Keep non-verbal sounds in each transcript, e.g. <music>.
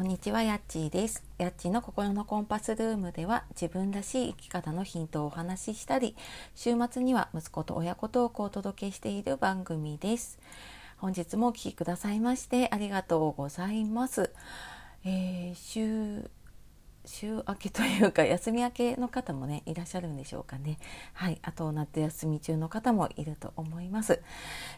こんにちは、やっちーです。やっちーの心のコンパスルームでは自分らしい生き方のヒントをお話ししたり、週末には息子と親子トークをお届けしている番組です。本日もお聴きくださいましてありがとうございます。えー、週週明けというか休み明けの方もねいらっしゃるんでしょうかねはいあと夏休み中の方もいると思います、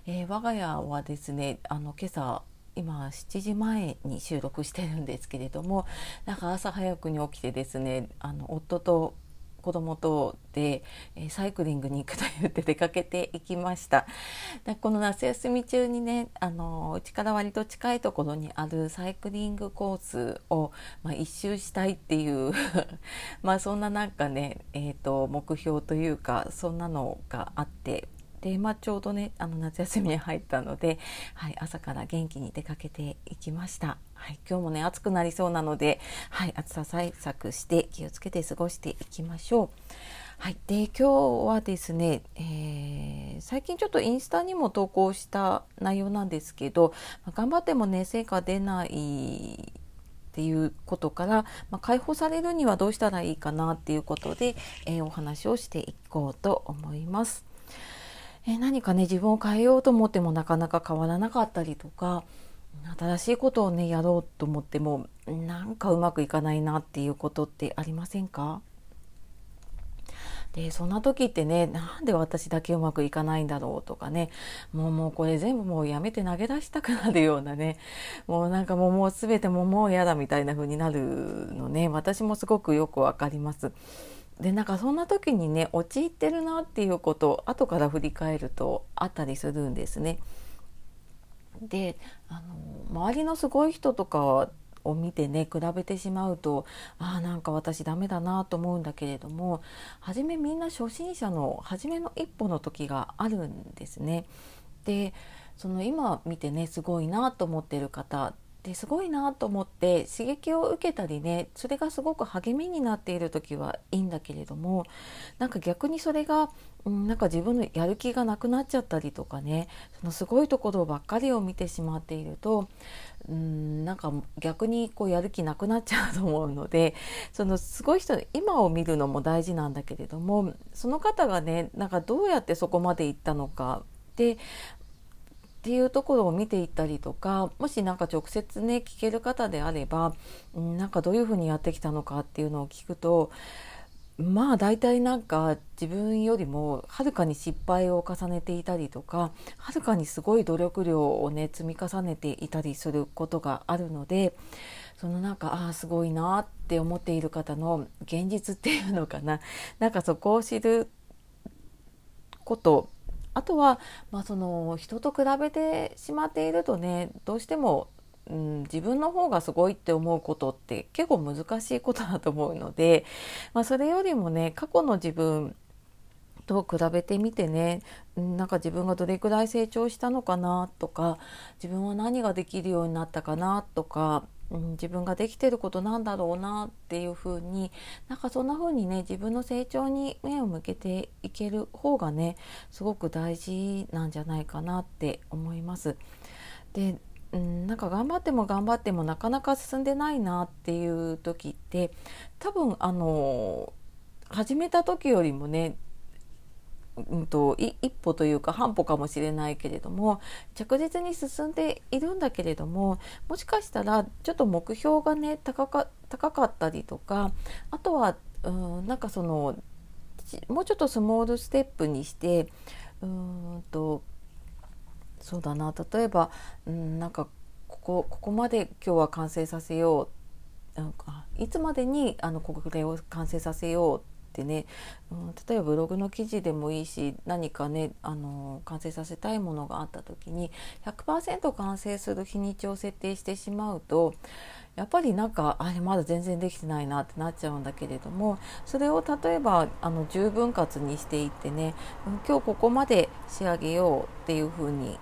えー、我が家はですねあの今朝今7時前に収録してるんですけれどもなんか朝早くに起きてですねあの夫と子供とで、えサイクリングに行くと言って出かけていきました。でこの夏休み中にねあのうちから割と近いところにあるサイクリングコースを、まあ、一周したいっていう <laughs> まあそんななんかね、えーと目標というかそんなのがあってで、まあ、ちょうどねあの夏休みに入ったので、はい、朝から元気に出かけていきました。はい、今日もね暑くなりそうなので、はい、暑さ対策して気をつけて過ごしていきましょう。はい、で今日はですね、えー、最近ちょっとインスタにも投稿した内容なんですけど、ま、頑張ってもね成果出ないっていうことから、まあ、解放されるにはどうしたらいいかなっていうことで、えー、お話をしていこうと思います。え何かね自分を変えようと思ってもなかなか変わらなかったりとか新しいことをねやろうと思ってもなんかうまくいかないなっていうことってありませんか？でそんな時ってねなんで私だけうまくいかないんだろうとかねもうもうこれ全部もうやめて投げ出したくなるようなねもうなんかもうもう全てももう嫌だみたいな風になるのね私もすごくよくわかります。でなんかそんな時にね陥ってるなっていうことを後から振り返るとあったりするんですね。であの周りのすごい人とかを見てね比べてしまうとあなんか私ダメだなと思うんだけれども初めみんな初心者の初めの一歩の時があるんですね。でその今見てねすごいなと思ってる方ですごいなと思って刺激を受けたりねそれがすごく励みになっている時はいいんだけれどもなんか逆にそれが、うん、なんか自分のやる気がなくなっちゃったりとかねそのすごいところばっかりを見てしまっていると、うん、なんか逆にこうやる気なくなっちゃうと思うのでそのすごい人の今を見るのも大事なんだけれどもその方がねなんかどうやってそこまで行ったのかでっていうところを見ていったりとかもし何か直接ね聞ける方であれば、なんかどういうふうにやってきたのかっていうのを聞くとまあ大体なんか自分よりもはるかに失敗を重ねていたりとかはるかにすごい努力量をね積み重ねていたりすることがあるのでそのなんかああすごいなって思っている方の現実っていうのかな。なんかそこを知ることあとは、まあ、その人と比べてしまっているとねどうしても、うん、自分の方がすごいって思うことって結構難しいことだと思うので、まあ、それよりもね過去の自分と比べてみてねなんか自分がどれくらい成長したのかなとか自分は何ができるようになったかなとかうん、自分ができてることなんだろうなっていうふうになんかそんな風にね自分の成長に目を向けていける方がねすごく大事なんじゃないかなって思います。でうん、なんか頑張っても頑張ってもなかなか進んでないなっていう時って多分あの始めた時よりもねうんと、一歩というか半歩かもしれないけれども着実に進んでいるんだけれどももしかしたらちょっと目標がね高か高かったりとかあとはうんなんかそのもうちょっとスモールステップにしてうんとそうだな例えば、うん、なんかここここまで今日は完成させようなんかいつまでにあのこれを完成させようってね、うん、例えばブログの記事でもいいし何かねあの完成させたいものがあった時に100%完成する日にちを設定してしまうとやっぱりなんかあれまだ全然できてないなってなっちゃうんだけれどもそれを例えばあの10分割にしていってね今日ここまで仕上げようっていうふうに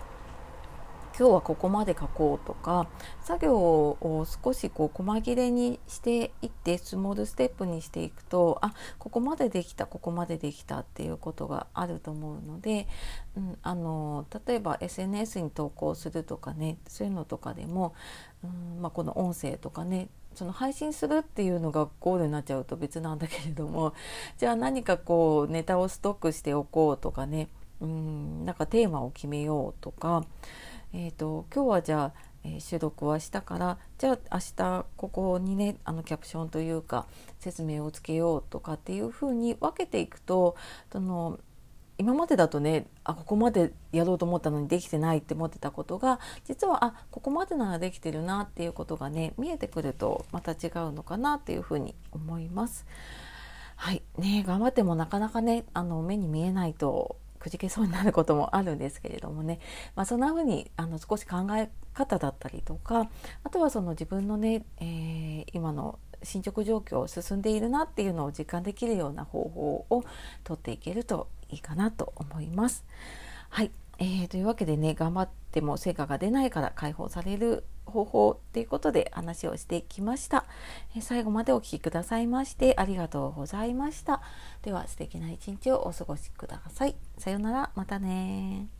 今日はここまで書こうとか作業を少しこう細切れにしていってスモールステップにしていくとあここまでできたここまでできたっていうことがあると思うので、うん、あの例えば SNS に投稿するとかねそういうのとかでも、うんまあ、この音声とかねその配信するっていうのがゴールになっちゃうと別なんだけれどもじゃあ何かこうネタをストックしておこうとかねうんなんかテーマを決めようとかえーと、今日はじゃあ、えー、収録はしたからじゃあ明日ここにねあのキャプションというか説明をつけようとかっていうふうに分けていくとその今までだとねあここまでやろうと思ったのにできてないって思ってたことが実はあここまでならできてるなっていうことがね見えてくるとまた違うのかなっていうふうに思います。はいね頑張ってもなかなかねあの目に見えないとくじけそうになることもあるんですけれどもね、<laughs> まあ、そんな風にあの少し考え方だったりとかあとはその自分のね、えー、今の進捗状況を進んでいるなっていうのを実感できるような方法をとっていけるといいかなと思います。はい、えー、というわけでね頑張っても成果が出ないから解放される方法っていうことで話をしてきました、え最後までお聴きくださいましてありがとうございました。では素敵な一日をお過ごしください。さようなら。またね